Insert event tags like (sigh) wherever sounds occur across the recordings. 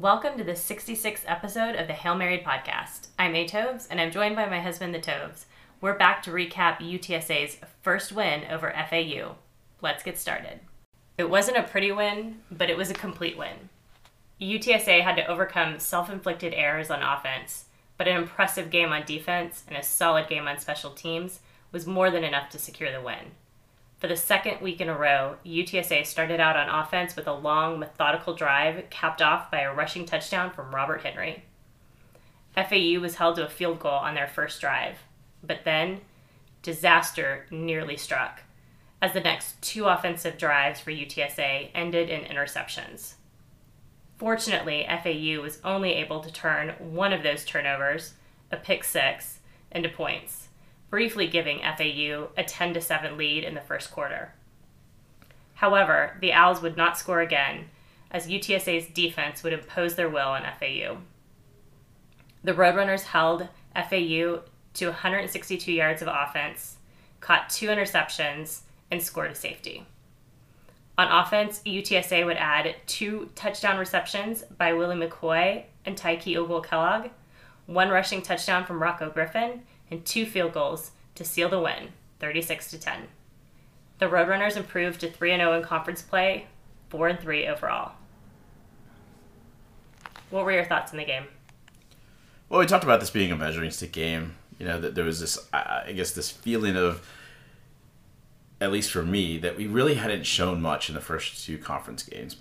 Welcome to the 66th episode of the Hail Married podcast. I'm A Toves, and I'm joined by my husband, the Toves. We're back to recap UTSA's first win over FAU. Let's get started. It wasn't a pretty win, but it was a complete win. UTSA had to overcome self inflicted errors on offense, but an impressive game on defense and a solid game on special teams was more than enough to secure the win. For the second week in a row, UTSA started out on offense with a long, methodical drive capped off by a rushing touchdown from Robert Henry. FAU was held to a field goal on their first drive, but then disaster nearly struck as the next two offensive drives for UTSA ended in interceptions. Fortunately, FAU was only able to turn one of those turnovers, a pick six, into points briefly giving FAU a 10 to 7 lead in the first quarter. However, the Owls would not score again as UTSA's defense would impose their will on FAU. The Roadrunners held FAU to 162 yards of offense, caught two interceptions, and scored a safety. On offense, UTSA would add two touchdown receptions by Willie McCoy and Tyke Ogle Kellogg, one rushing touchdown from Rocko Griffin, and two field goals to seal the win, 36 to 10. The Roadrunners improved to 3 0 in conference play, 4 and 3 overall. What were your thoughts in the game? Well, we talked about this being a measuring stick game. You know, that there was this, I guess, this feeling of, at least for me, that we really hadn't shown much in the first two conference games.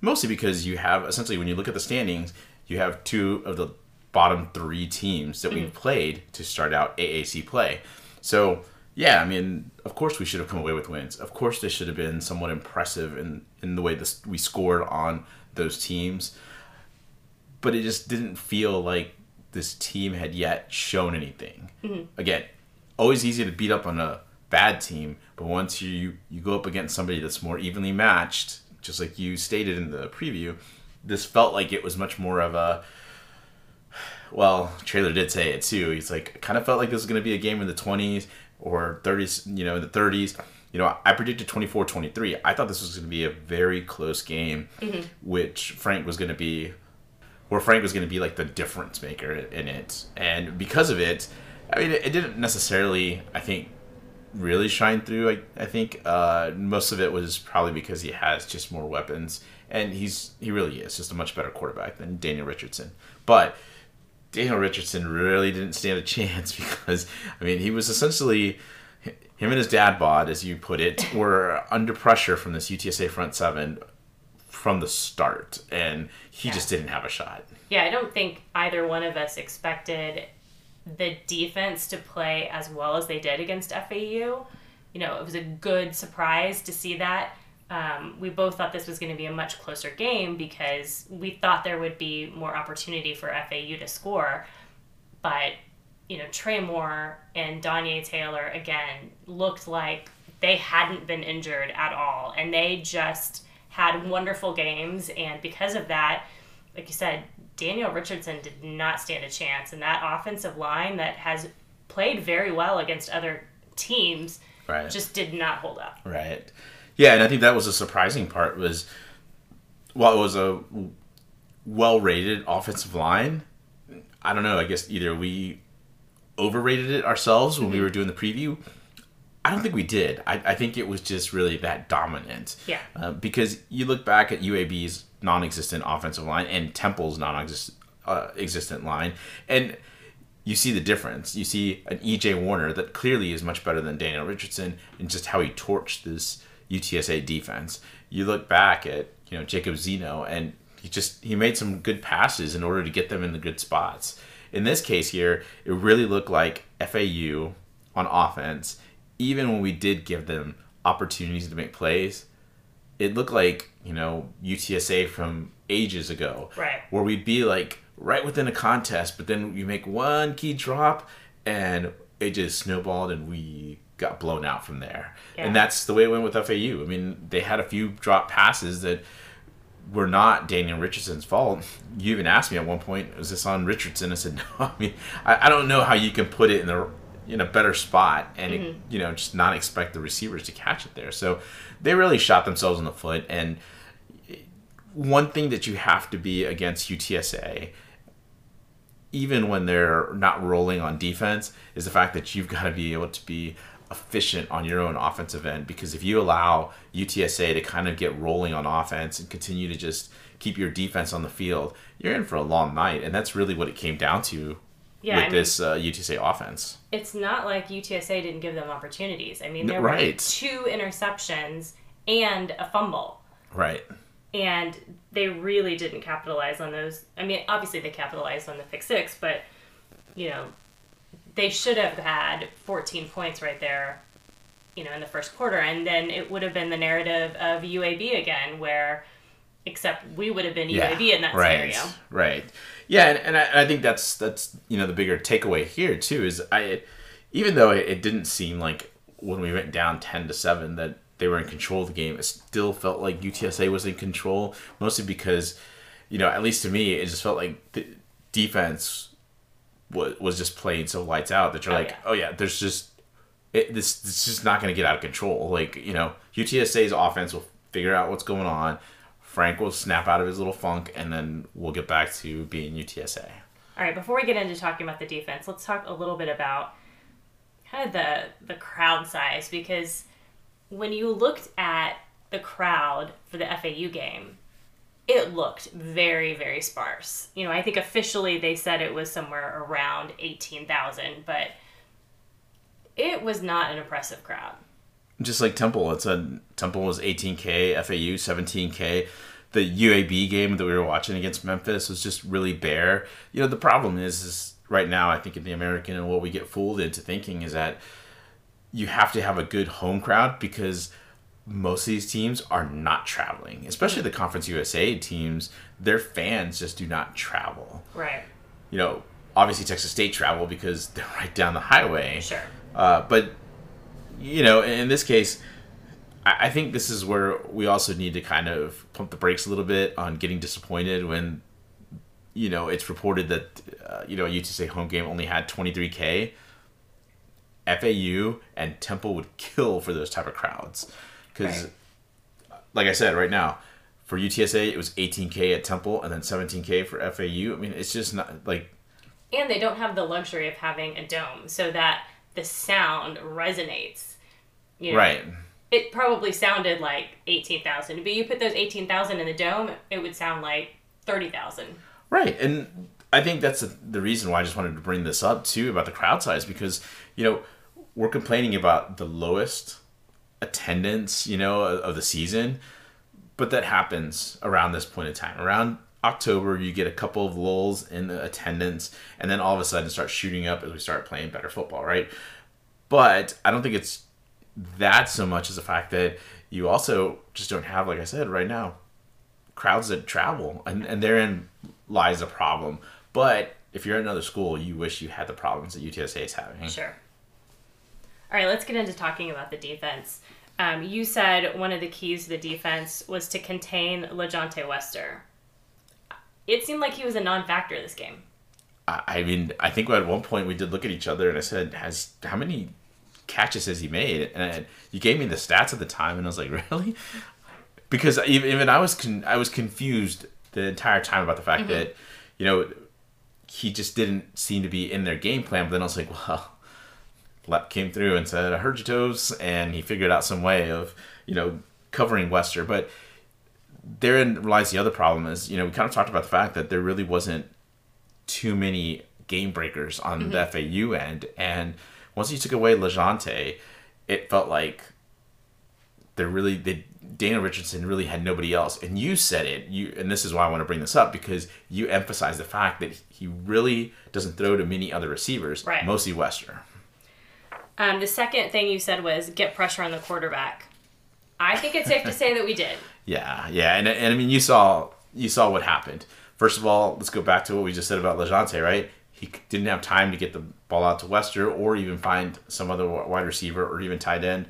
Mostly because you have, essentially, when you look at the standings, you have two of the bottom three teams that mm-hmm. we've played to start out AAC play. So, yeah, I mean, of course we should have come away with wins. Of course, this should have been somewhat impressive in, in the way this, we scored on those teams. But it just didn't feel like this team had yet shown anything. Mm-hmm. Again, always easy to beat up on a bad team, but once you, you go up against somebody that's more evenly matched, just like you stated in the preview, this felt like it was much more of a well, Traylor did say it too. He's like, kind of felt like this was going to be a game in the 20s or 30s, you know, in the 30s. You know, I predicted 24 23. I thought this was going to be a very close game, mm-hmm. which Frank was going to be, where Frank was going to be like the difference maker in it. And because of it, I mean, it, it didn't necessarily, I think, really shine through. I, I think uh, most of it was probably because he has just more weapons, and he's he really is just a much better quarterback than Daniel Richardson. But Daniel Richardson really didn't stand a (laughs) chance because I mean he was essentially him and his dad bod, as you put it, (laughs) were under pressure from this UTSA front seven from the start, and he yeah. just didn't have a shot. Yeah, I don't think either one of us expected the defense to play as well as they did against FAU. You know, it was a good surprise to see that um, we both thought this was going to be a much closer game because we thought there would be more opportunity for FAU to score. But, you know, Trey Moore and Donyai Taylor, again, looked like they hadn't been injured at all. And they just had wonderful games. And because of that, like you said, Daniel Richardson did not stand a chance. And that offensive line that has played very well against other teams right. just did not hold up. Right. Yeah, and I think that was a surprising part was while it was a well rated offensive line, I don't know, I guess either we overrated it ourselves when mm-hmm. we were doing the preview. I don't think we did. I, I think it was just really that dominant. Yeah. Uh, because you look back at UAB's non existent offensive line and Temple's non uh, existent line, and you see the difference. You see an EJ Warner that clearly is much better than Daniel Richardson and just how he torched this UTSA defense. You look back at you know Jacob Zeno, and he just he made some good passes in order to get them in the good spots. In this case here, it really looked like FAU on offense, even when we did give them opportunities to make plays, it looked like you know UTSA from ages ago, right? Where we'd be like right within a contest, but then you make one key drop, and it just snowballed, and we got blown out from there. Yeah. And that's the way it went with FAU. I mean, they had a few drop passes that were not Daniel Richardson's fault. You even asked me at one point, "Was this on Richardson?" I said, (laughs) "No." I mean, I, I don't know how you can put it in a in a better spot and mm-hmm. it, you know just not expect the receivers to catch it there. So they really shot themselves in the foot. And one thing that you have to be against UTSA, even when they're not rolling on defense, is the fact that you've got to be able to be efficient on your own offensive end. Because if you allow UTSA to kind of get rolling on offense and continue to just keep your defense on the field, you're in for a long night. And that's really what it came down to Yeah, with I mean- this uh, UTSA offense. It's not like UTSA didn't give them opportunities. I mean, there Right. were two interceptions and a fumble. Right. and they really didn't capitalize on those. I mean, obviously they capitalized on the pick six, but you know, they should have had 14 points right there, you know, in the first quarter, and then it would have been the narrative of UAB again, where except we would have been UAB in that right, scenario. Right. Yeah, and, and I, I think that's that's you know the bigger takeaway here too is I even though it, it didn't seem like when we went down ten to seven that they were in control of the game, it still felt like UTSA was in control, mostly because you know at least to me it just felt like the defense was was just playing so lights out that you're Oh, like yeah. oh yeah there's just it, this this is just not going to get out of control. Like you know, UTSA's offense will figure out what's going on. Frank will snap out of his little funk, and then we'll get back to being UTSA. All right, before we get into talking about the defense, let's talk a little bit about kind of the the crowd size because when you looked at the crowd for the FAU game, it looked very very sparse. You know, I think officially they said it was somewhere around 18,000, but it was not an impressive crowd. Just like Temple, it's a Temple was 18k, FAU 17k. The UAB game that we were watching against Memphis was just really bare. You know, the problem is, is right now I think in the American and what we get fooled into thinking is that you have to have a good home crowd because most of these teams are not traveling, especially the Conference USA teams. Their fans just do not travel. Right. You know, obviously Texas State travel because they're (laughs) right down the highway. Sure. Uh, but you know, in this case, I think this is where we also need to kind of pump the brakes a little bit on getting disappointed when, you know, it's reported that uh, you know a UTSA home game only had 23k. FAU and Temple would kill for those type of crowds, because, Right. like I said, right now, for UTSA it was 18k at Temple and then 17k for FAU. I mean, it's just not like And they don't have the luxury of having a dome so that the sound resonates. You know, right. it probably sounded like 18,000, but you put those 18,000 in the dome, it would sound like 30,000. Right, and I think that's the, the reason why I just wanted to bring this up too about the crowd size because you know we're complaining about the lowest attendance you know of, the season, but that happens around this point in time. Around October, you get a couple of lulls in the attendance, and then all of a sudden start shooting up as we start playing better football, right? But I don't think it's that so much as the fact that you also just don't have, like I said, right now, crowds that travel, and, and therein lies a problem. But if you're at another school, you wish you had the problems that UTSA is having. Sure. All right, let's get into talking about the defense. Um, you said one of the keys to the defense was to contain LaJohntay Wester. It seemed like he was a non-factor this game. I mean, I think at one point we did look at each other and I said, "Has how many catches has he made?" And you gave me the stats at the time, and I was like, (laughs) "Really?" Because even, even I was con- I was confused the entire time about the fact that you know he just didn't seem to be in their game plan. But then I was like, (laughs) "Well." Came through and said, "I heard your toes," and he figured out some way of you know covering Wester, but therein lies the other problem is you know we kind of talked about the fact that there really wasn't too many game breakers on mm-hmm. the FAU end, and once you took away LaJohntay, it felt like there really they, Dana Richardson really had nobody else. And you said it, you and this is why I want to bring this up because you emphasize the fact that he really doesn't throw to many other receivers, Right. mostly Wester. Um, the second thing you said was get pressure on the quarterback. I think it's safe to say that we did. (laughs) Yeah, yeah, and, and I mean you saw you saw what happened. First of all, let's go back to what we just said about LaJohntay, right? He didn't have time to get the ball out to Wester or even find some other wide receiver or even tight end.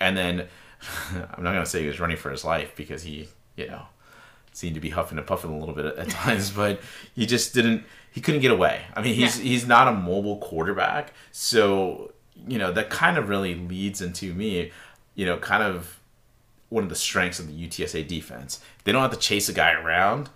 And then (laughs) I'm not gonna say he was running for his life because he, you know, seemed to be huffing and puffing a little bit at (laughs) times, but he just didn't. He couldn't get away. I mean, he's Yeah. he's not a mobile quarterback, so you know that kind of really leads into me, you know, kind of one of the strengths of the UTSA defense. They don't have to chase a guy around.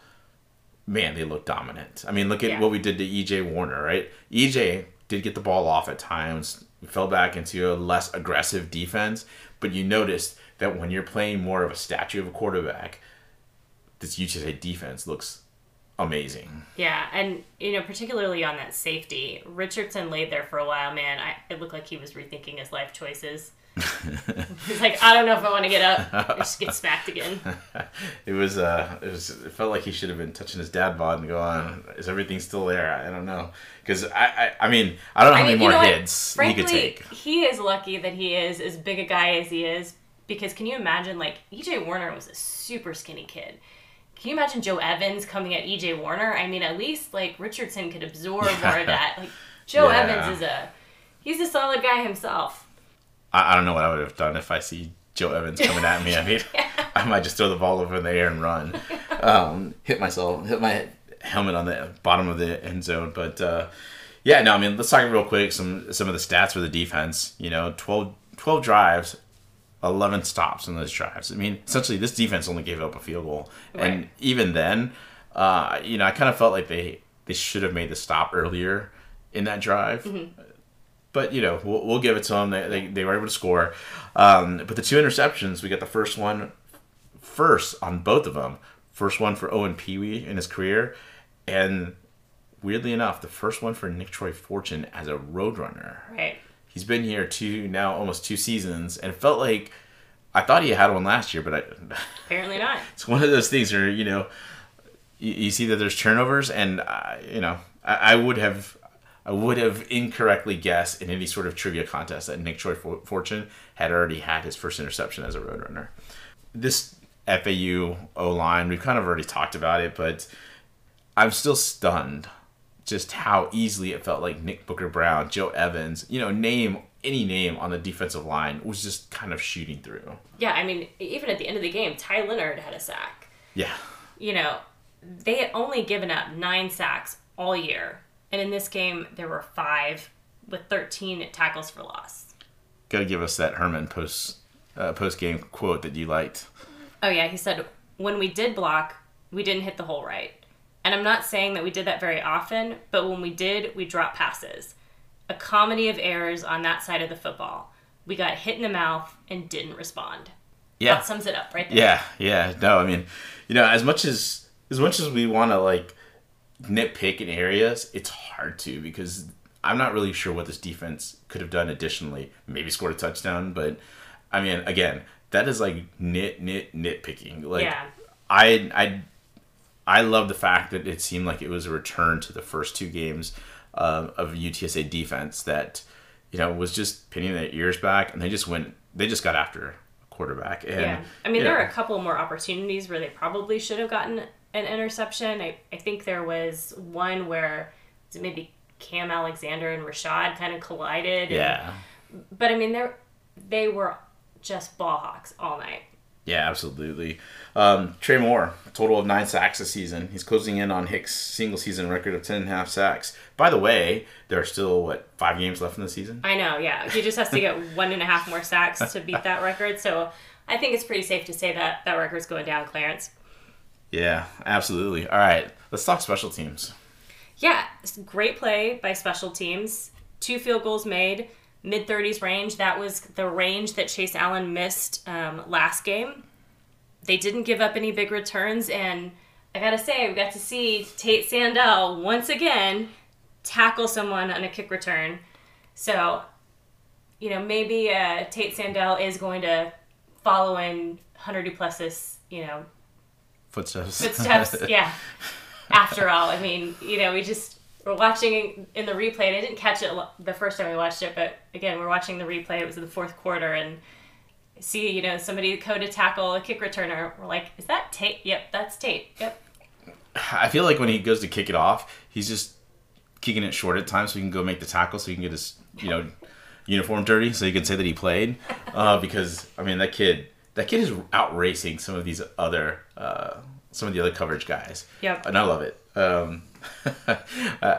Man, they look dominant. I mean, look at Yeah. what we did to EJ Warner, right? EJ did get the ball off at times. We fell back into a less aggressive defense, but you noticed that when you're playing more of a statue of a quarterback, this UTSA defense looks amazing. Yeah, and you know, particularly on that safety, Richardson laid there for a while. Man, I, it looked like he was rethinking his life choices. (laughs) He's like, I don't know if I want to get up or just get smacked again. (laughs) It was uh, it was it felt like he should have been touching his dad bod and going, "Is everything still there?" I don't know, because I, I I mean I don't know how mean, many more hits Frankly, he could take. he is lucky that he is as big a guy as he is. Because can you imagine, like EJ Warner was a super skinny kid. Can you imagine Joe Evans coming at EJ Warner? I mean, at least like Richardson could absorb more of (laughs) that. Like Joe Yeah. Evans is a he's a solid guy himself. I, I don't know what I would have done if I see Joe Evans coming at me. I (laughs) mean, I might just throw the ball over in the air and run, (laughs) um, hit myself, hit my helmet on the bottom of the end zone. But uh, yeah, no, I mean, let's talk real quick some some of the stats for the defense. You know, 12, 12 drives. 11 stops in those drives. I mean, essentially, this defense only gave up a field goal. And even then, uh, you know, I kind of felt like they, they should have made the stop earlier in that drive but you know we'll, we'll give it to them. They, they, they were able to score. Um, but the two interceptions, we got the first one first on both of them. First one for Owen Pewee in his career, and weirdly enough, the first one for Nick Troy Fortune as a Roadrunner. Right. He's been here two now almost two seasons, and it felt like I thought he had one last year, but I, (laughs) Apparently not. it's one of those things where you know you, you see that there's turnovers and uh, you know I, I would have I would have incorrectly guessed in any sort of trivia contest that Nick Troy For- Fortune had already had his first interception as a Roadrunner. This FAU O line we've kind of already talked about it, but I'm still stunned just how easily it felt like Nick Booker Brown, Joe Evans, you know, name any name on the defensive line was just kind of shooting through. Yeah, I mean, even at the end of the game, Ty Leonard had a sack. Yeah. You know, they had only given up nine sacks all year. And in this game, there were five with 13 tackles for loss. Gotta give us that Herman post uh, post game quote that you liked. Oh, yeah, he said, when we did block, we didn't hit the hole right. And I'm not saying that we did that very often, but when we did, we dropped passes. A comedy of errors on that side of the football. We got hit in the mouth and didn't respond. Yeah, That sums it up right there. yeah, yeah. No, I mean, you know, as much as as much as we want to like nitpick in areas, it's hard to because I'm not really sure what this defense could have done additionally. Maybe scored a touchdown, but I mean, again, that is like nit nit nitpicking. Like, Yeah. I I I love the fact that it seemed like it was a return to the first two games um, of UTSA defense that you know was just pinning their ears back, and they just went. They just got after a quarterback. And, Yeah. I mean, there know, are a couple more opportunities where they probably should have gotten an interception. I, I think there was one where maybe Cam Alexander and Rashad kind of collided. and- Yeah, but I mean, they they were just ball hawks all night. Yeah, absolutely. Um, Trey Moore, a total of nine sacks this season. He's closing in on Hicks' single season record of ten and a half sacks. By the way, there are still what five games left in the season. I know, yeah. He just has to get (laughs) one and a half more sacks to beat that record. So I think it's pretty safe to say that that record's going down, Clarence. Yeah, absolutely. All right, let's talk special teams. Yeah, great play by special teams. Two field goals made, mid 30s range. That was the range that Chase Allen missed um, last game. They didn't give up any big returns, and I gotta say, we got to see Tate Sandell once again tackle someone on a kick return. So, you know, maybe uh, Tate Sandell is going to follow in Hunter Duplessis, you know, Footsteps. footsteps. (laughs) yeah. After all, I mean, you know, we just we're watching in the replay. And I didn't catch it the first time we watched it, but again, we're watching the replay. It was in the fourth quarter, and see, you know, somebody go to tackle a kick returner. We're like, is that Tate? Yep, that's Tate. Yep. I feel like when he goes to kick it off, he's just kicking it short at times so he can go make the tackle so he can get his you know (laughs) uniform dirty so he can say that he played. Uh, because I mean that kid that kid is out racing some of these other uh, some of the other coverage guys. Yep. And I love it. Um, (laughs) uh,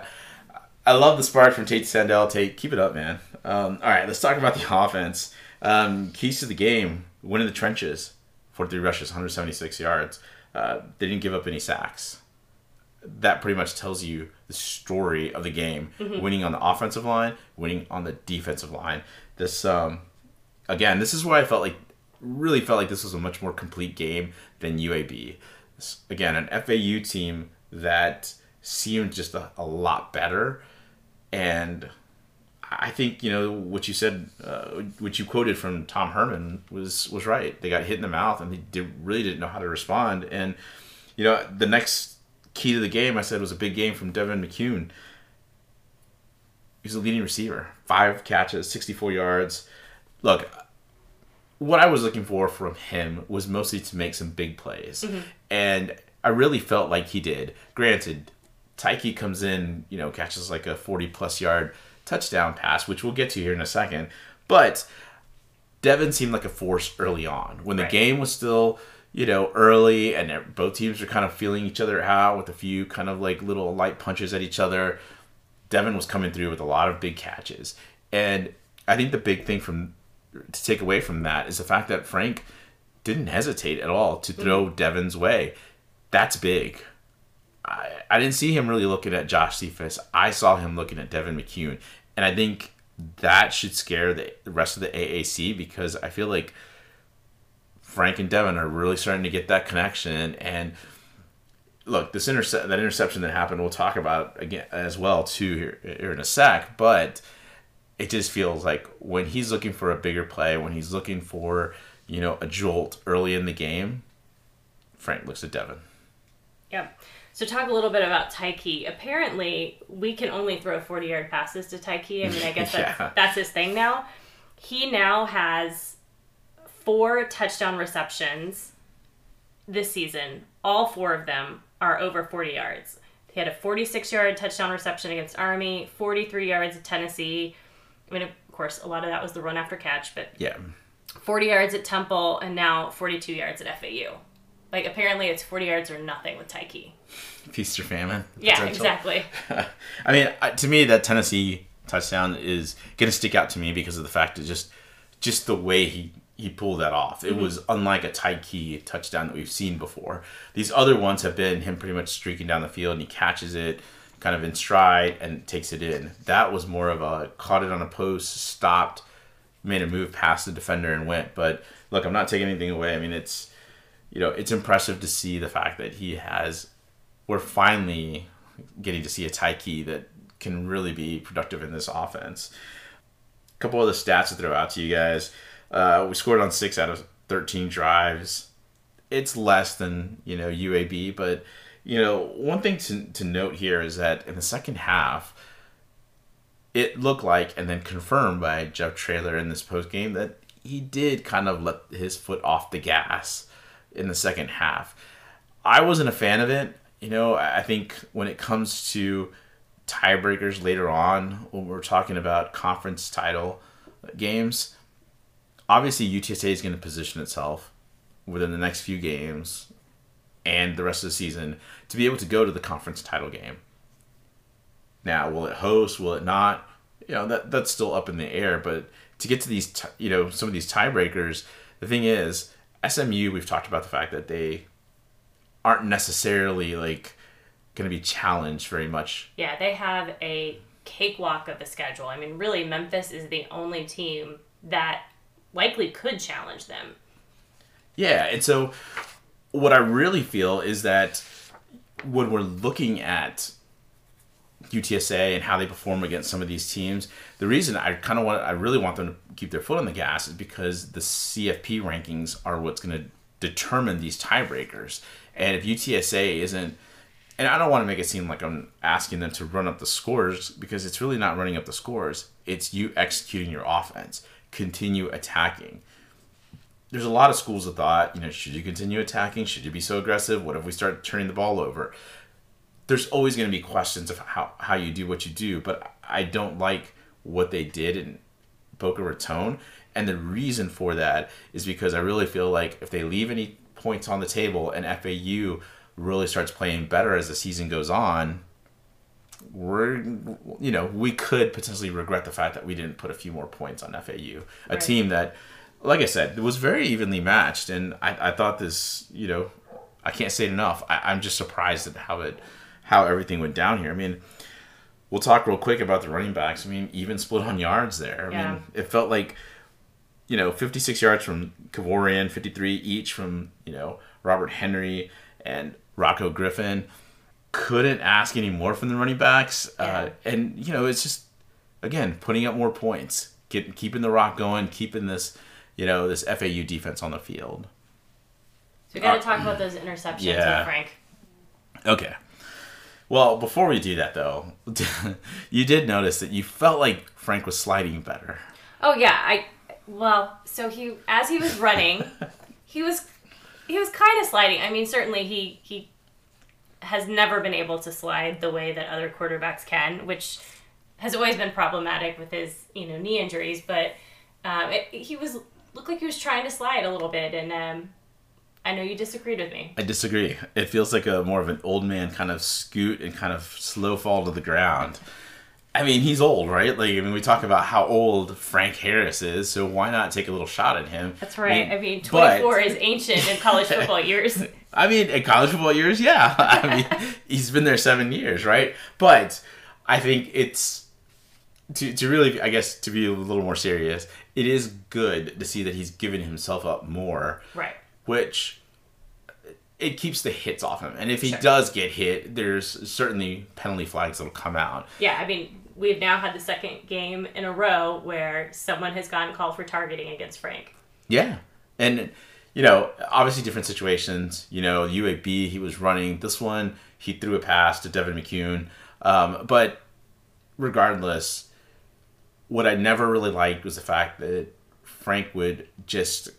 I love the spark from Tate Sandell. Tate, keep it up, man. Um, all right, let's talk about the (laughs) offense. Um, keys to the game: win in the trenches. 43 rushes, 176 yards. Uh, they didn't give up any sacks. That pretty much tells you the story of the game. Winning on the offensive line, winning on the defensive line. This, um, again, this is why I felt like, really felt like this was a much more complete game than UAB. Again, an FAU team that seemed just a, a lot better. And I think you know what you said, uh, what you quoted from Tom Herman was was right. They got hit in the mouth and they did, really didn't know how to respond. And you know the next key to the game, I said, was a big game from Devin McCuin. He's a leading receiver, five catches, sixty four yards. Look, what I was looking for from him was mostly to make some big plays, mm-hmm. and I really felt like he did. Granted, Tyke comes in, you know, catches like a 40 plus yard touchdown pass, which we'll get to here in a second. But Devin seemed like a force early on when the Right. game was still, you know, early and both teams were kind of feeling each other out with a few kind of like little light punches at each other. Devin was coming through with a lot of big catches. And I think the big thing from to take away from that is the fact that Frank didn't hesitate at all to throw mm-hmm. Devin's way. That's big. I, I didn't see him really looking at Josh Cephus. I saw him looking at Devin McCuin. And I think that should scare the the rest of the AAC because I feel like Frank and Devin are really starting to get that connection. And look, this intercept that interception that happened, we'll talk about again as well too here, here in a sec. But it just feels like when he's looking for a bigger play, when he's looking for you know a jolt early in the game, Frank looks at Devin. Yep. So talk a little bit about Tyke. Apparently, we can only throw 40 yard passes to Tyke. I mean, I guess (laughs) that's, that's his thing now. He now has four touchdown receptions this season. All four of them are over 40 yards. He had a 46 yard touchdown reception against Army, 43 yards at Tennessee. I mean, of course, a lot of that was the run after catch, but Yeah, 40 yards at Temple and now 42 yards at FAU. Like, apparently, it's 40 yards or nothing with Tyke. (laughs) feast or famine. Yeah, potential. exactly. (laughs) I mean, to me, that Tennessee touchdown is going to stick out to me because of the fact that just just the way he he pulled that off. It mm-hmm. was unlike a Tyke touchdown that we've seen before. These other ones have been him pretty much streaking down the field and he catches it kind of in stride and takes it in. That was more of a caught it on a post, stopped, made a move past the defender and went. But look, I'm not taking anything away. I mean, it's you know, it's impressive to see the fact that he has we're finally getting to see a Tyke that can really be productive in this offense. A couple of the stats to throw out to you guys. Uh, we scored on six out of 13 drives. It's less than, you know, UAB, but, you know, one thing to, to note here is that in the second half, it looked like, and then confirmed by Jeff Traylor in this post game, that he did kind of let his foot off the gas in the second half. I wasn't a fan of it. You know, I think when it comes to tiebreakers later on, when we're talking about conference title games, obviously UTSA is going to position itself within the next few games and the rest of the season to be able to go to the conference title game. Now, will it host? Will it not? You know, that that's still up in the air. But to get to these, ti- you know, some of these tiebreakers, the thing is, SMU. We've talked about the fact that they aren't necessarily like going to be challenged very much. Yeah, they have a cakewalk of a schedule. I mean, really, Memphis is the only team that likely could challenge them. Yeah, and so what I really feel is that when we're looking at UTSA and how they perform against some of these teams, the reason I kind of want, I really want them to keep their foot on the gas is because the CFP rankings are what's going to determine these tiebreakers. And if UTSA isn't, and I don't want to make it seem like I'm asking them to run up the scores because it's really not running up the scores. It's you executing your offense, continue attacking there's a lot of schools of thought, you know, should you continue attacking? Should you be so aggressive? What if we start turning the ball over? There's always going to be questions of how, how you do what you do, but I don't like what they did in Boca Raton. And the reason for that is because I really feel like if they leave any points on the table and FAU really starts playing better as the season goes on, we're you know we could potentially regret the fact that we didn't put a few more points on FAU, a Right. team that like I said, it was very evenly matched, and I, I thought this, you know, I can't say it enough. I, I'm just surprised at how it, how everything went down here. I mean, we'll talk real quick about the running backs. I mean, even split on yards there. I Yeah. mean, it felt like, you know, 56 yards from Kevorian, 53 each from, you know, Robert Henry and Rocko Griffin. Couldn't ask any more from the running backs. Uh, and, you know, it's just, again, putting up more points, getting, keeping the rock going, keeping this, you know, this FAU defense on the field. So we got to Uh, talk about those interceptions yeah. with Frank. Okay. Well, before we do that, though, (laughs) you did notice that you felt like Frank was sliding better. Oh yeah, I well, so he as he was (laughs) running, he was he was kind of sliding. I mean, certainly he he has never been able to slide the way that other quarterbacks can, which has always been problematic with his you know knee injuries. But um, it, he was looked like he was trying to slide a little bit, and um, I know you disagreed with me. I disagree. It feels like a more of an old man kind of scoot and kind of slow fall to the ground. I mean, he's old, right? Like, I mean, we talk about how old Frank Harris is, so why not take a little shot at him? That's right. I mean, but- 24 is ancient in college football (laughs) years. I mean, in college football years, yeah. (laughs) I mean, he's been there seven years, right? But I think it's to, to really, I guess, to be a little more serious. It is good to see that he's given himself up more, Right. which it keeps the hits off him. And if he Sure. does get hit, there's certainly penalty flags that'll come out. Yeah, I mean, we've now had the second game in a row where someone has gotten called for targeting against Frank. Yeah. And, you know, obviously different situations. You know, UAB, he was running. This one, he threw a pass to Devin McCuin. Um, but regardless, what I never really liked was the fact that Frank would just.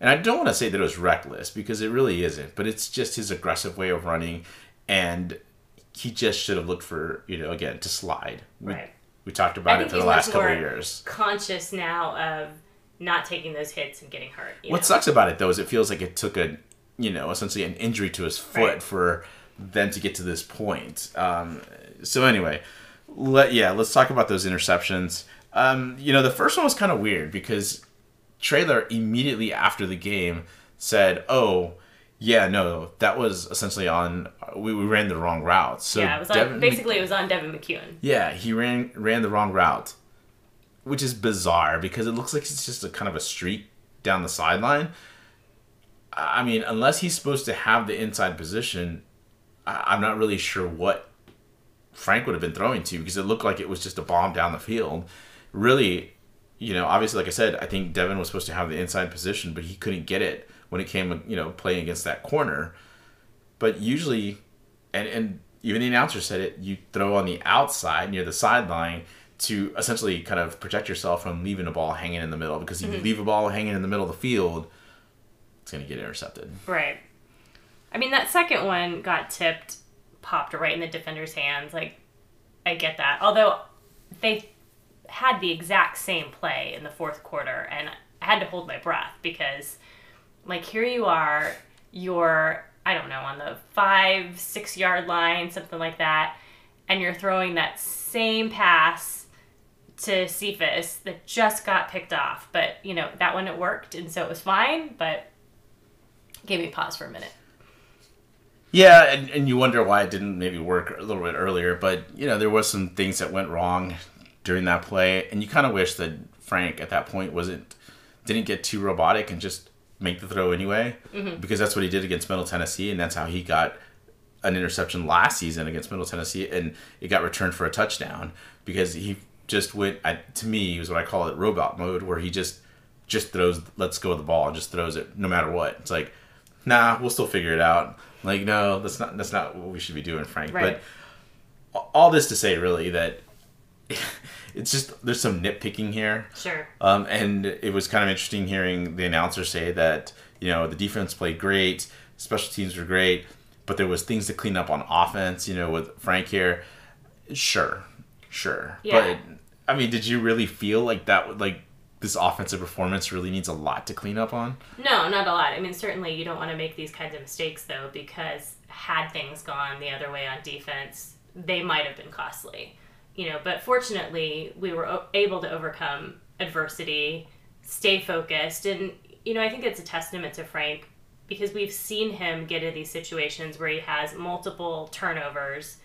And I don't want to say that it was reckless because it really isn't, but it's just his aggressive way of running. And he just should have looked for, you know, again, to slide. We, Right. we talked about it for the last couple of more years. Conscious now of not taking those hits and getting hurt. you What know? sucks about it though is it feels like it took a, you know, essentially an injury to his foot Right. for them to get to this point. Um, so anyway, let yeah, let's talk about those interceptions. Um, you know, the first one was kind of weird because Traylor immediately after the game said, "Oh, yeah, no, that was essentially on we, we ran the wrong route." So yeah, it was on, Devin- basically it was on Devin McCuin. yeah, he ran ran the wrong route, which is bizarre because it looks like it's just a kind of a streak down the sideline. I I mean, unless he's supposed to have the inside position, I- I'm not really sure what Frank would have been throwing to because it looked like it was just a bomb down the field. Really, you know, obviously, like I said, I think Devin was supposed to have the inside position, but he couldn't get it when it came, you know, playing against that corner. But usually, and and even the announcer said it, you throw on the outside near the sideline to essentially kind of protect yourself from leaving a ball hanging in the middle because if you mm-hmm. leave a ball hanging in the middle of the field, it's going to get intercepted. Right. I mean, that second one got tipped, popped right in the defender's hands. Like, I get that. Although they had the exact same play in the fourth quarter, and I had to hold my breath because, like, here you are, you're, I don't know, on the five, six yard line, something like that, and you're throwing that same pass to Cephus that just got picked off. But, you know, that one it worked, and so it was fine, but gave me pause for a minute. Yeah, and, and you wonder why it didn't maybe work a little bit earlier, but you know there was some things that went wrong during that play, and you kind of wish that Frank at that point wasn't didn't get too robotic and just make the throw anyway, mm-hmm. because that's what he did against Middle Tennessee, and that's how he got an interception last season against Middle Tennessee, and it got returned for a touchdown because he just went. I, to me, he was what I call it robot mode, where he just just throws, let's go with the ball, and just throws it no matter what. It's like, nah, we'll still figure it out. Like, no, that's not that's not what we should be doing, Frank. Right. But all this to say, really, that (laughs) it's just there's some nitpicking here. Sure. Um, and it was kind of interesting hearing the announcer say that you know the defense played great, special teams were great, but there was things to clean up on offense. You know, with Frank here, sure, sure. Yeah. But I mean, did you really feel like that? would Like this offensive performance really needs a lot to clean up on? No, not a lot. I mean, certainly you don't want to make these kinds of mistakes, though, because had things gone the other way on defense, they might have been costly. You know, but fortunately, we were o- able to overcome adversity stay focused. And, you know, I think it's a testament to Frank because we've seen him get in these situations where he has multiple turnovers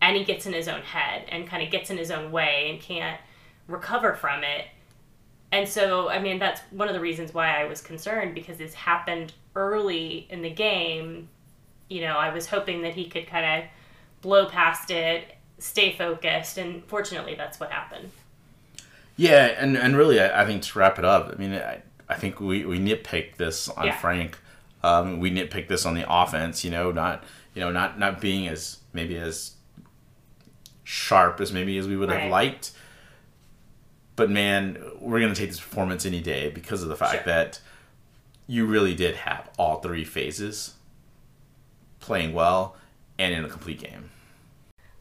and he gets in his own head and kind of gets in his own way and can't recover from it. And so, I mean, that's one of the reasons why I was concerned because this happened early in the game. You know, I was hoping that he could kind of blow past it, stay focused, and fortunately, that's what happened. Yeah, and, and really, I, I think to wrap it up, I mean, I, I think we, we nitpick this on Yeah. Frank. Um, we nitpick this on the offense, you know, not you know not not being as maybe as sharp as maybe as we would Right. have liked. But man, we're gonna take this performance any day because of the fact Sure. that you really did have all three phases playing well and in a complete game.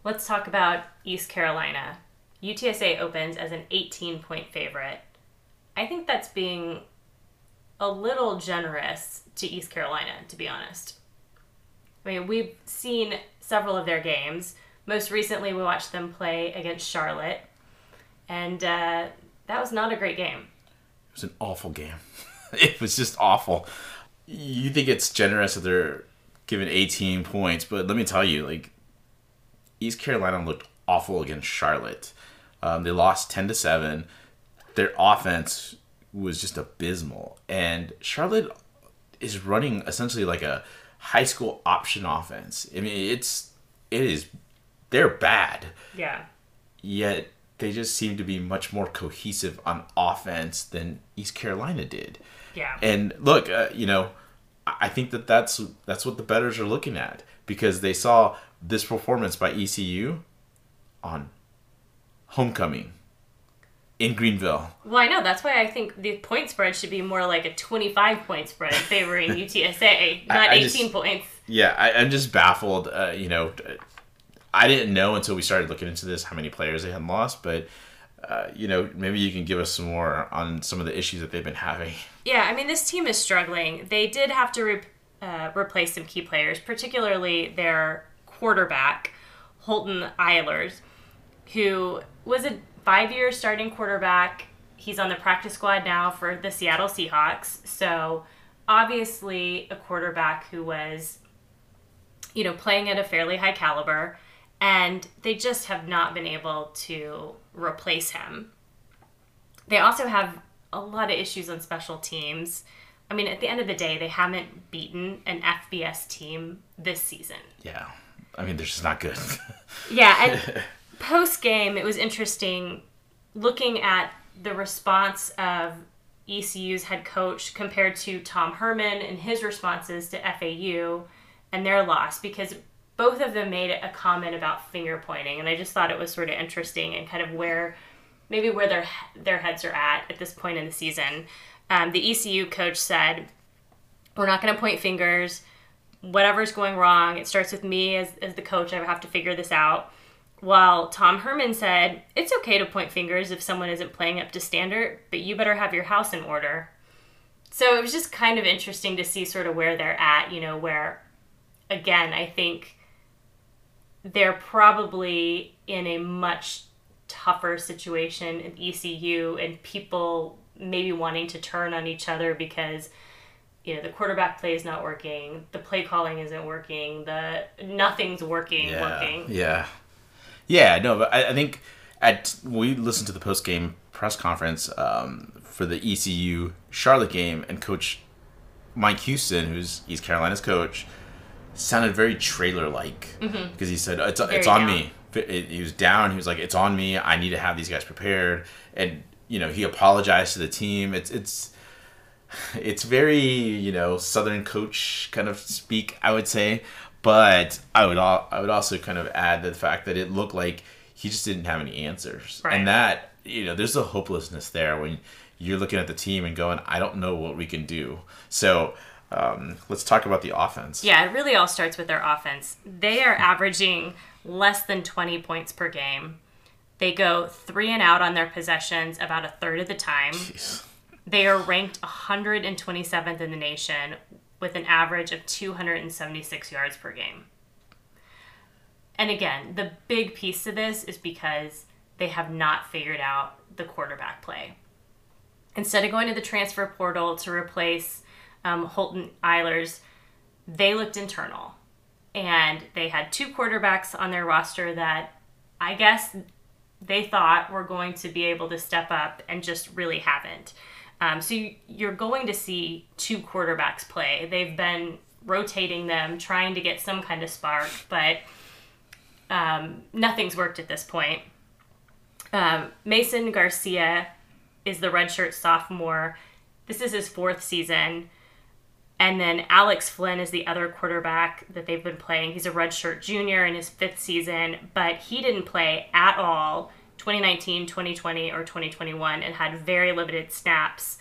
Let's talk about East Carolina. UTSA opens as an 18 point favorite. I think that's being a little generous to East Carolina, to be honest. I mean, we've seen several of their games. Most recently, we watched them play against Charlotte, and uh, that was not a great game. It was an awful game. (laughs) it was just awful. You think it's generous that they're given 18 points, but let me tell you, like East Carolina looked awful against Charlotte. Um, they lost 10 to 7. Their offense was just abysmal, and Charlotte is running essentially like a high school option offense. I mean, it's it is they're bad Yeah. yet they just seem to be much more cohesive on offense than East Carolina did. Yeah. And look, uh, you know, I I think that that's that's what the betters are looking at because they saw this performance by ECU on homecoming in Greenville. Well, I know. That's why I think the point spread should be more like a 25 point spread favoring (laughs) UTSA, not I 18 just- points. Yeah, I, I'm just baffled. Uh, you know, I didn't know until we started looking into this how many players they had lost, but. Uh, you know, maybe you can give us some more on some of the issues that they've been having. (laughs) Yeah, I mean, this team is struggling. They did have to re- uh, replace some key players, particularly their quarterback, Holton Ahlers, who was a five year starting quarterback. He's on the practice squad now for the Seattle Seahawks. So, obviously, a quarterback who was, you know, playing at a fairly high caliber. And they just have not been able to replace him. They also have a lot of issues on special teams. I mean, at the end of the day, they haven't beaten an FBS team this season. Yeah, I mean, they're just not good. (laughs) Yeah, and (laughs) post game, it was interesting looking at the response of ECU's head coach compared to Tom Herman and his responses to FAU and their loss because both of them made a comment about finger pointing, and I just thought it was sort of interesting and kind of where maybe where their their heads are at at this point in the season. Um, the ECU coach said, "We're not going to point fingers. Whatever's going wrong, it starts with me as as the coach. I have to figure this out." While Tom Herman said, "It's okay to point fingers if someone isn't playing up to standard, but you better have your house in order." So it was just kind of interesting to see sort of where they're at. You know, where again, I think they're probably in a much tougher situation in ECU and people maybe wanting to turn on each other because you know the quarterback play is not working, the play calling isn't working, the nothing's working yeah, working. yeah, yeah. No, but I, I think at we listened to the post game press conference um, for the ECU Charlotte game, and Coach Mike Houston, who's East Carolina's coach, sounded very Traylor like mm-hmm. because he said it's it's on down. me. It- he was down. He was like, "It's on me. I need to have these guys prepared." And you know, he apologized to the team. It's it's (sighs) it's very you know southern coach kind of speak i would say but i would al- i would also kind of add the fact that it looked like he just didn't have any answers Right. and that you know there's a hopelessness there when you're looking at the team and going i don't know what we can do so um, let's talk about the offense Yeah, it really all starts with their offense. They are averaging less than 20 points per game. They go three and out on their possessions about a third of the time. Jeez. They are ranked 127th in the nation with an average of 276 yards per game. And again, the big piece to this is because they have not figured out the quarterback play. Instead of going to the transfer portal to replace um, Holton Ahlers, they looked internal. And they had two quarterbacks on their roster that I guess they thought were going to be able to step up and just really haven't. Um, so you're going to see two quarterbacks play. They've been rotating them, trying to get some kind of spark, but um, nothing's worked at this point. Um, Mason Garcia is the redshirt sophomore. This is his fourth season. And then Alex Flynn is the other quarterback that they've been playing. He's a redshirt junior in his fifth season, but he didn't play at all 2019, 2020, or 2021 and had very limited snaps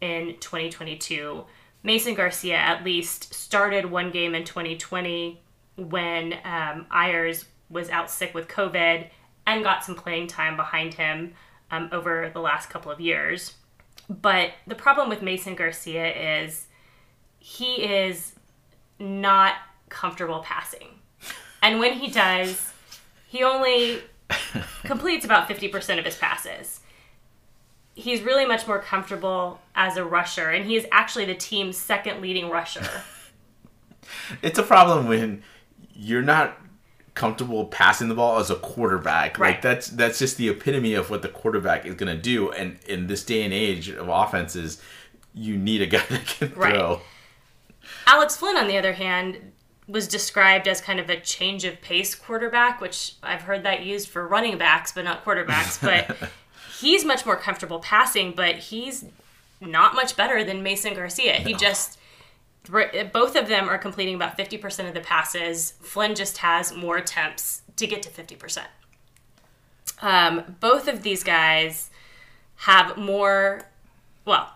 in 2022. Mason Garcia at least started one game in 2020 when um, Ahlers was out sick with COVID and got some playing time behind him um, over the last couple of years. But the problem with Mason Garcia is he is not comfortable passing. And when he does, he only (laughs) completes about 50% of his passes. He's really much more comfortable as a rusher, and he is actually the team's second leading rusher. (laughs) it's a problem when you're not comfortable passing the ball as a quarterback. Right. Like that's that's just the epitome of what the quarterback is going to do. And in this day and age of offenses, you need a guy (laughs) that can right. throw. Alex Flynn, on the other hand, was described as kind of a change of pace quarterback, which I've heard that used for running backs, but not quarterbacks. (laughs) But he's much more comfortable passing, but he's not much better than Mason Garcia. He just both of them are completing about 50% of the passes. Flynn just has more attempts to get to 50%. Um, both of these guys have more, well,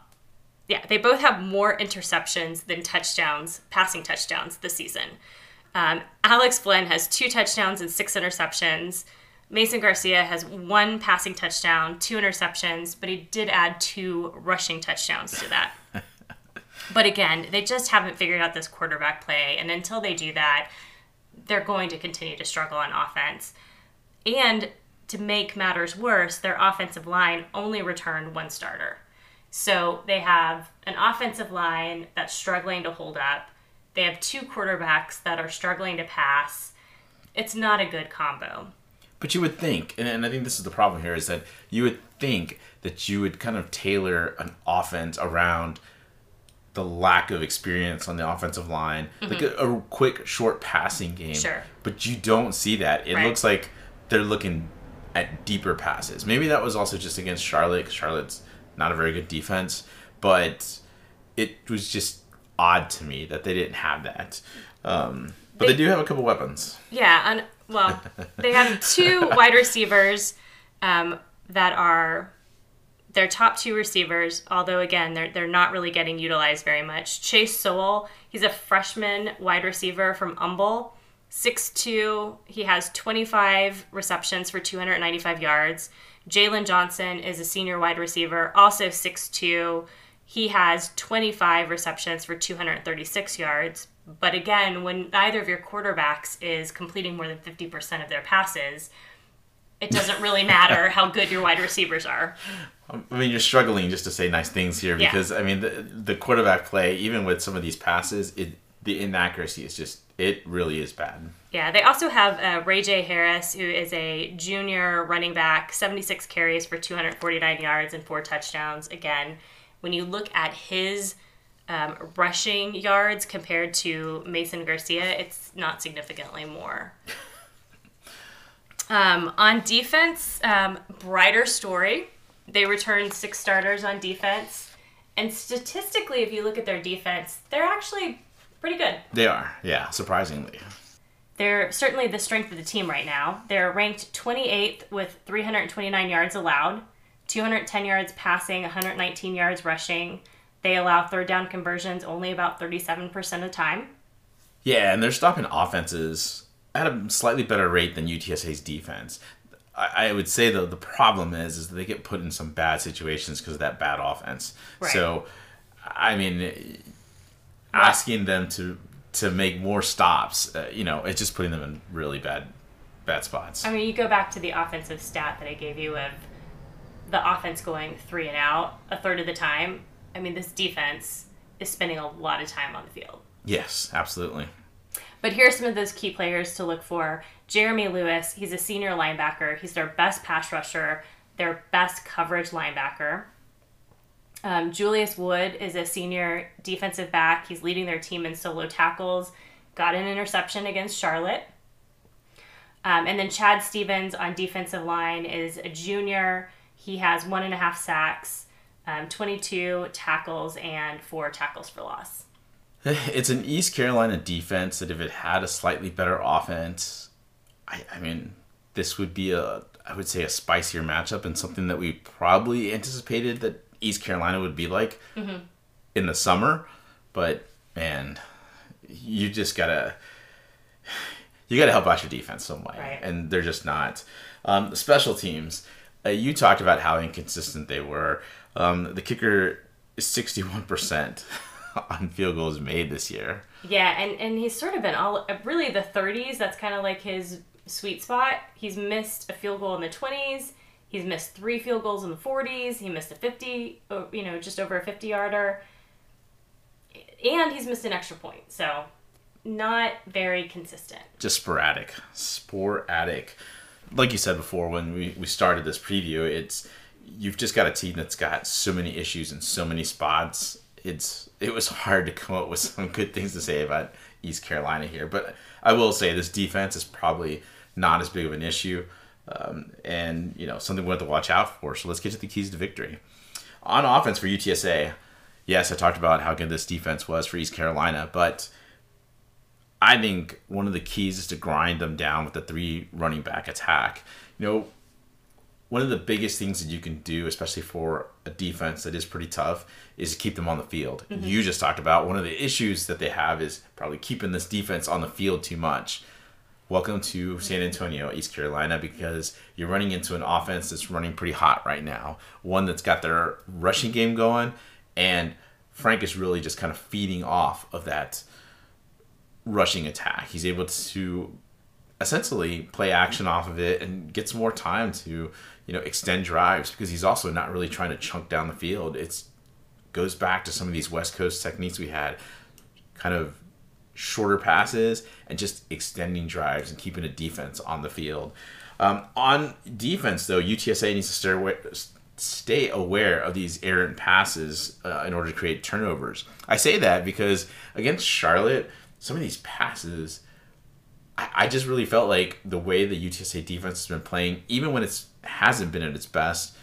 yeah, they both have more interceptions than touchdowns, passing touchdowns this season. Um, Alex Flynn has two touchdowns and six interceptions. Mason Garcia has one passing touchdown, two interceptions, but he did add two rushing touchdowns to that. (laughs) But again, they just haven't figured out this quarterback play. And until they do that, they're going to continue to struggle on offense. And to make matters worse, their offensive line only returned one starter. So they have an offensive line that's struggling to hold up. They have two quarterbacks that are struggling to pass. It's not a good combo. But you would think, and I think this is the problem here, is that you would think that you would kind of tailor an offense around – the lack of experience on the offensive line, mm-hmm. like a, a, quick, short passing game. Sure. But you don't see that. It right. looks like they're looking at deeper passes. Maybe that was also just against Charlotte. Charlotte's not a very good defense, but it was just odd to me that they didn't have that. Um, but they, they, do have a couple weapons. Yeah, and well, (laughs) they have two wide receivers um, that are their top two receivers, although again, they're, they're not really getting utilized very much. Chase Sowell, he's a freshman wide receiver from Humble. 6'2, he has 25 receptions for 295 yards. Jalen Johnson is a senior wide receiver, also 6'2. He has 25 receptions for 236 yards. But again, when neither of your quarterbacks is completing more than 50% of their passes, it doesn't really (laughs) matter how good your wide receivers are. Um, I mean, you're struggling just to say nice things here because yeah. I mean, the, the quarterback play, even with some of these passes, it the inaccuracy is just it really is bad. Yeah, they also have uh, Rahjai Harris, who is a junior running back, 76 carries for 249 yards and four touchdowns. Again, when you look at his um, rushing yards compared to Mason Garcia, it's not significantly more. (laughs) um, on defense, um, brighter story they returned six starters on defense. And statistically, if you look at their defense, they're actually pretty good. They are, yeah, surprisingly. They're certainly the strength of the team right now. They're ranked 28th with 329 yards allowed, 210 yards passing, 119 yards rushing. They allow third down conversions only about 37% of the time. Yeah, and they're stopping offenses at a slightly better rate than UTSA's defense. I, would say though the problem is is they get put in some bad situations because of that bad offense. Right. So, I mean, asking them to to make more stops, uh, you know, it's just putting them in really bad bad spots. I mean, you go back to the offensive stat that I gave you of the offense going three and out a third of the time, I mean, this defense is spending a lot of time on the field. Yes, absolutely. But here are some of those key players to look for. Jeremy Lewis, he's a senior linebacker. He's their best pass rusher, their best coverage linebacker. Um, Julius Wood is a senior defensive back. He's leading their team in solo tackles. Got an interception against Charlotte. Um, and then Chad Stevens on defensive line is a junior. He has one and a half sacks, um, 22 tackles, and four tackles for loss. (laughs) It's an East Carolina defense that if it had a slightly better offense, I, I mean, this would be a, I would say, a spicier matchup and something that we probably anticipated that East Carolina would be like mm-hmm. in the summer. But man, you just gotta you gotta help out your defense some way, right. and they're just not. Um, special teams, uh, you talked about how inconsistent they were. Um, the kicker is sixty one percent (laughs) on field goals made this year. Yeah, and and he's sort of been all really the 30s. That's kind of like his sweet spot. He's missed a field goal in the 20s. He's missed three field goals in the 40s. He missed a 50, uh, you know, just over a 50 yarder. And he's missed an extra point. So not very consistent. Just sporadic. Sporadic. Like you said before when we, we started this preview, it's you've just got a team that's got so many issues in so many spots. It's it was hard to come up with (laughs) some good things to say about East Carolina here, but I will say this defense is probably not as big of an issue, um, and you know something we have to watch out for. So let's get to the keys to victory. On offense for UTSA, yes, I talked about how good this defense was for East Carolina, but I think one of the keys is to grind them down with the three running back attack. You know, one of the biggest things that you can do, especially for a defense that is pretty tough, is to keep them on the field. Mm-hmm. You just talked about one of the issues that they have is probably keeping this defense on the field too much. Welcome to San Antonio, East Carolina, because you're running into an offense that's running pretty hot right now. One that's got their rushing game going, and Frank is really just kind of feeding off of that rushing attack. He's able to essentially play action off of it and get some more time to you know extend drives because he's also not really trying to chunk down the field. It's goes back to some of these West Coast techniques we had, kind of shorter passes and just extending drives and keeping a defense on the field. Um, on defense, though, UTSA needs to stay aware, stay aware of these errant passes uh, in order to create turnovers. I say that because against Charlotte some of these passes, I, I just really felt like the way the UTSA defense has been playing, even when it hasn't been at its best,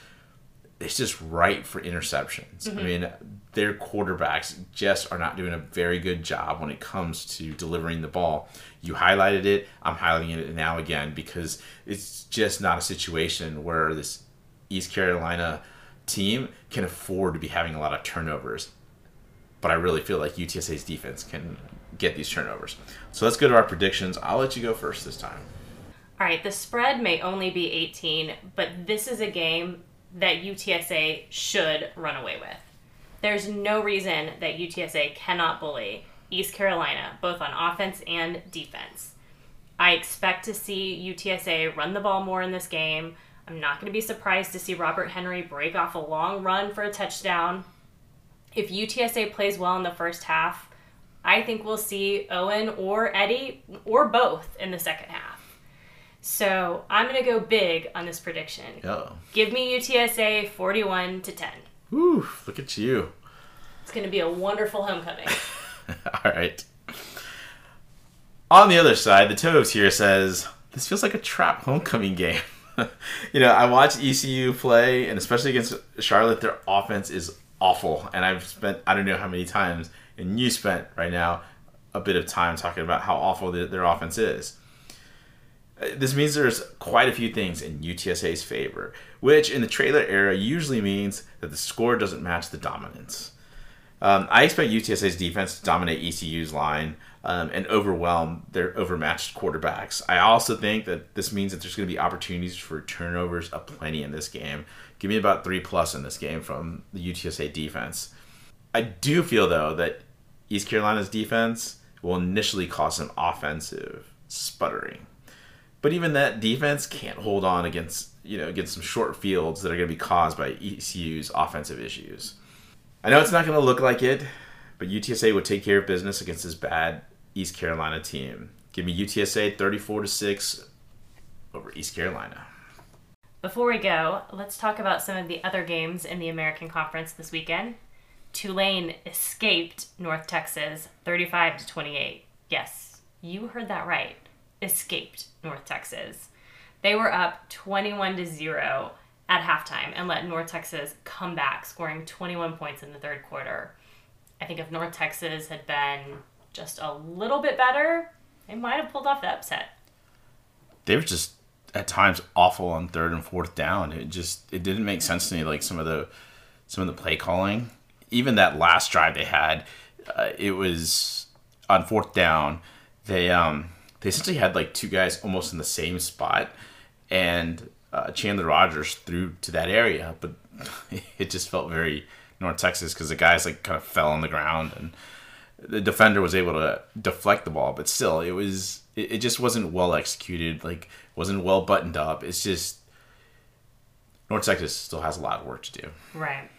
it's just right for interceptions. Mm-hmm. I mean, their quarterbacks just are not doing a very good job when it comes to delivering the ball. You highlighted it, I'm highlighting it now again because it's just not a situation where this East Carolina team can afford to be having a lot of turnovers. But I really feel like UTSA's defense can get these turnovers. So let's go to our predictions. I'll let you go first this time. All right, the spread may only be 18, but this is a game that UTSA should run away with. There's no reason that UTSA cannot bully East Carolina, both on offense and defense. I expect to see UTSA run the ball more in this game. I'm not going to be surprised to see Robert Henry break off a long run for a touchdown. If UTSA plays well in the first half, I think we'll see Owen or Eddie or both in the second half. So I'm gonna go big on this prediction. Oh. Give me UTSA 41 to 10. Woo! Look at you. It's gonna be a wonderful homecoming. (laughs) All right. On the other side, the Toves here says this feels like a trap homecoming game. (laughs) you know, I watched ECU play, and especially against Charlotte, their offense is awful. And I've spent I don't know how many times and you spent right now a bit of time talking about how awful the, their offense is. This means there's quite a few things in UTSA's favor, which in the Traylor era usually means that the score doesn't match the dominance. Um, I expect UTSA's defense to dominate ECU's line um, and overwhelm their overmatched quarterbacks. I also think that this means that there's going to be opportunities for turnovers aplenty in this game. Give me about three plus in this game from the UTSA defense. I do feel though that East Carolina's defense will initially cause some offensive sputtering. But even that defense can't hold on against you know against some short fields that are going to be caused by ECU's offensive issues. I know it's not going to look like it, but UTSA would take care of business against this bad East Carolina team. Give me UTSA 34 to 6 over East Carolina. Before we go, let's talk about some of the other games in the American Conference this weekend. Tulane escaped North Texas 35 to 28. Yes, you heard that right. Escaped North Texas. They were up 21 to 0 at halftime and let North Texas come back, scoring 21 points in the third quarter. I think if North Texas had been just a little bit better, they might have pulled off the upset. They were just at times awful on third and fourth down. It just it didn't make sense to me like some of the some of the play calling. Even that last drive they had, uh, it was on fourth down. They um they essentially had like two guys almost in the same spot, and uh, Chandler Rogers threw to that area, but (laughs) it just felt very North Texas because the guys like kind of fell on the ground and the defender was able to deflect the ball, but still, it was it, it just wasn't well executed. Like wasn't well buttoned up. It's just North Texas still has a lot of work to do. Right.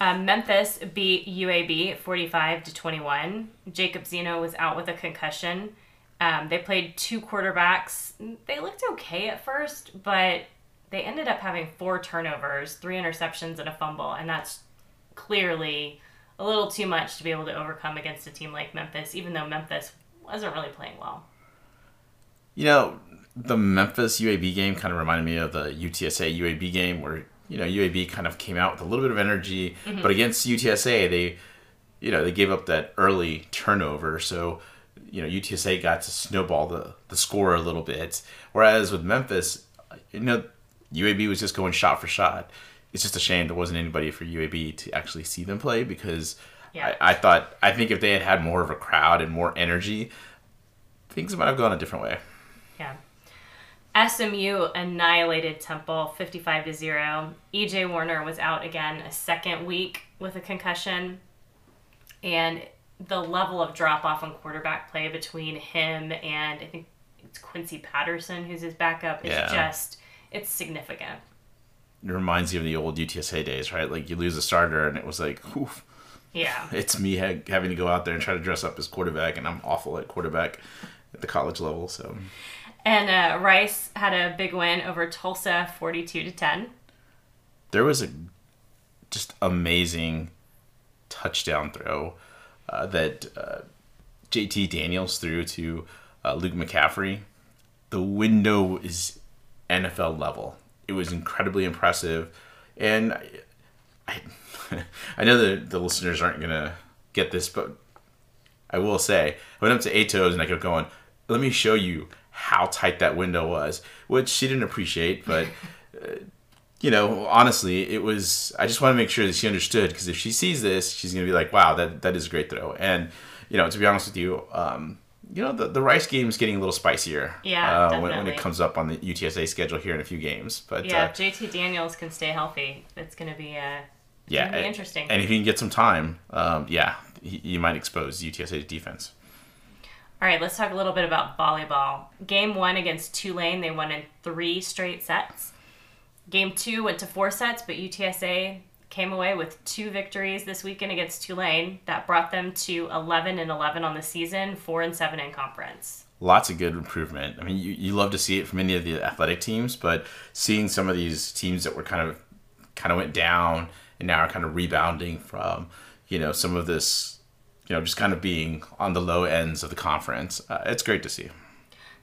Um, Memphis beat UAB 45 to 21. Jacob Zeno was out with a concussion. Um, they played two quarterbacks. They looked okay at first, but they ended up having four turnovers, three interceptions, and a fumble, and that's clearly a little too much to be able to overcome against a team like Memphis, even though Memphis wasn't really playing well. You know, the Memphis UAB game kind of reminded me of the UTSA UAB game where, you know, UAB kind of came out with a little bit of energy, mm-hmm. but against UTSA, they, you know, they gave up that early turnover. So, you know, UTSA got to snowball the, the score a little bit. Whereas with Memphis, you know, UAB was just going shot for shot it's just a shame there wasn't anybody for UAB to actually see them play because yeah. I, I thought I think if they had had more of a crowd and more energy, things might have gone a different way. Yeah. SMU annihilated Temple 55 to 0. EJ Warner was out again a second week with a concussion. And the level of drop off on quarterback play between him and I think it's Quincy Patterson who's his backup is yeah. just it's significant it reminds you of the old UTSA days, right? Like you lose a starter, and it was like, oof, yeah, (laughs) it's me ha- having to go out there and try to dress up as quarterback, and I'm awful at quarterback at the college level. So, and uh, Rice had a big win over Tulsa, forty-two to ten. There was a just amazing touchdown throw uh, that uh, JT Daniels threw to uh, Luke McCaffrey. The window is NFL level it was incredibly impressive, and I, I, (laughs) I know that the listeners aren't gonna get this, but I will say I went up to Atos and I kept going. Let me show you how tight that window was, which she didn't appreciate, but. (laughs) You know, honestly, it was. I just want to make sure that she understood because if she sees this, she's gonna be like, "Wow, that that is a great throw." And you know, to be honest with you, um, you know the, the rice game is getting a little spicier. Yeah, uh, when, when, it comes up on the UTSA schedule here in a few games. But yeah, uh, JT Daniels can stay healthy. It's going to be uh, yeah, be interesting. And if he can get some time, um, yeah, he, he might expose UTSA's defense. All right, let's talk a little bit about volleyball. Game one against Tulane, they won in three straight sets. Game two went to four sets, but UTSA came away with two victories this weekend against Tulane that brought them to 11 and 11 on the season, 4 and 7 in conference. Lots of good improvement. I mean, you, you love to see it from any of the athletic teams, but seeing some of these teams that were kind of kind of went down and now are kind of rebounding from, you know, some of this, you know, just kind of being on the low ends of the conference. Uh, it's great to see.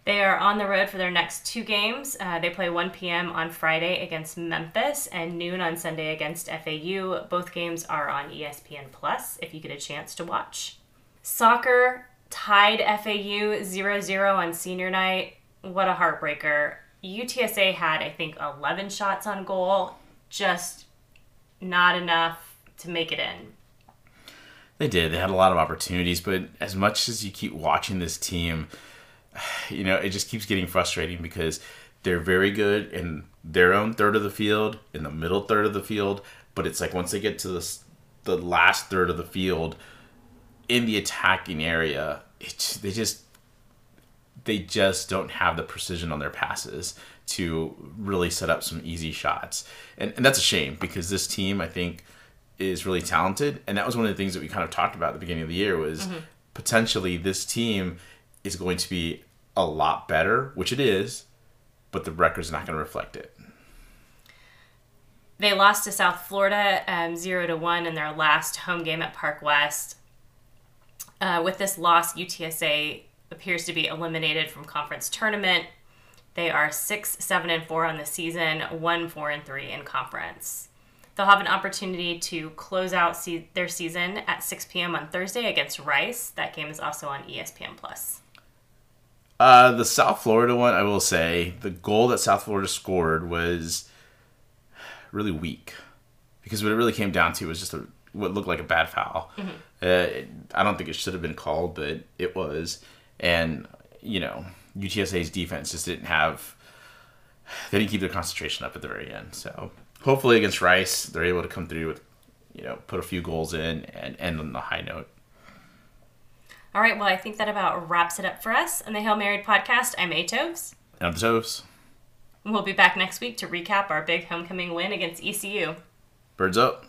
They are on the road for their next two games. Uh, they play 1 p.m. on Friday against Memphis and noon on Sunday against FAU. Both games are on ESPN Plus if you get a chance to watch. Soccer tied FAU 0 0 on senior night. What a heartbreaker. UTSA had, I think, 11 shots on goal, just not enough to make it in. They did. They had a lot of opportunities, but as much as you keep watching this team, (sighs) you know, it just keeps getting frustrating because they're very good in their own third of the field, in the middle third of the field, but it's like once they get to the the last third of the field in the attacking area, it's they just they just don't have the precision on their passes to really set up some easy shots. And, and that's a shame because this team, I think, is really talented. And that was one of the things that we kind of talked about at the beginning of the year was mm-hmm. potentially this team is going to be a lot better, which it is, but the record's not going to reflect it. They lost to South Florida um, 0 to 1 in their last home game at Park West. Uh, with this loss, UTSA appears to be eliminated from conference tournament. They are 6 7 and 4 on the season, 1 4 and 3 in conference. They'll have an opportunity to close out se- their season at 6 p.m. on Thursday against Rice. That game is also on ESPN Plus. Uh, the South Florida one, I will say, the goal that South Florida scored was really weak because what it really came down to was just a, what looked like a bad foul. Mm-hmm. Uh, I don't think it should have been called, but it was. And you know, UTSA's defense just didn't have. They didn't keep their concentration up at the very end. So hopefully against Rice, they're able to come through with, you know, put a few goals in and end on a high note. All right, well, I think that about wraps it up for us on the Hail Married podcast. I'm A Toves. And I'm the Toves. We'll be back next week to recap our big homecoming win against ECU. Birds up.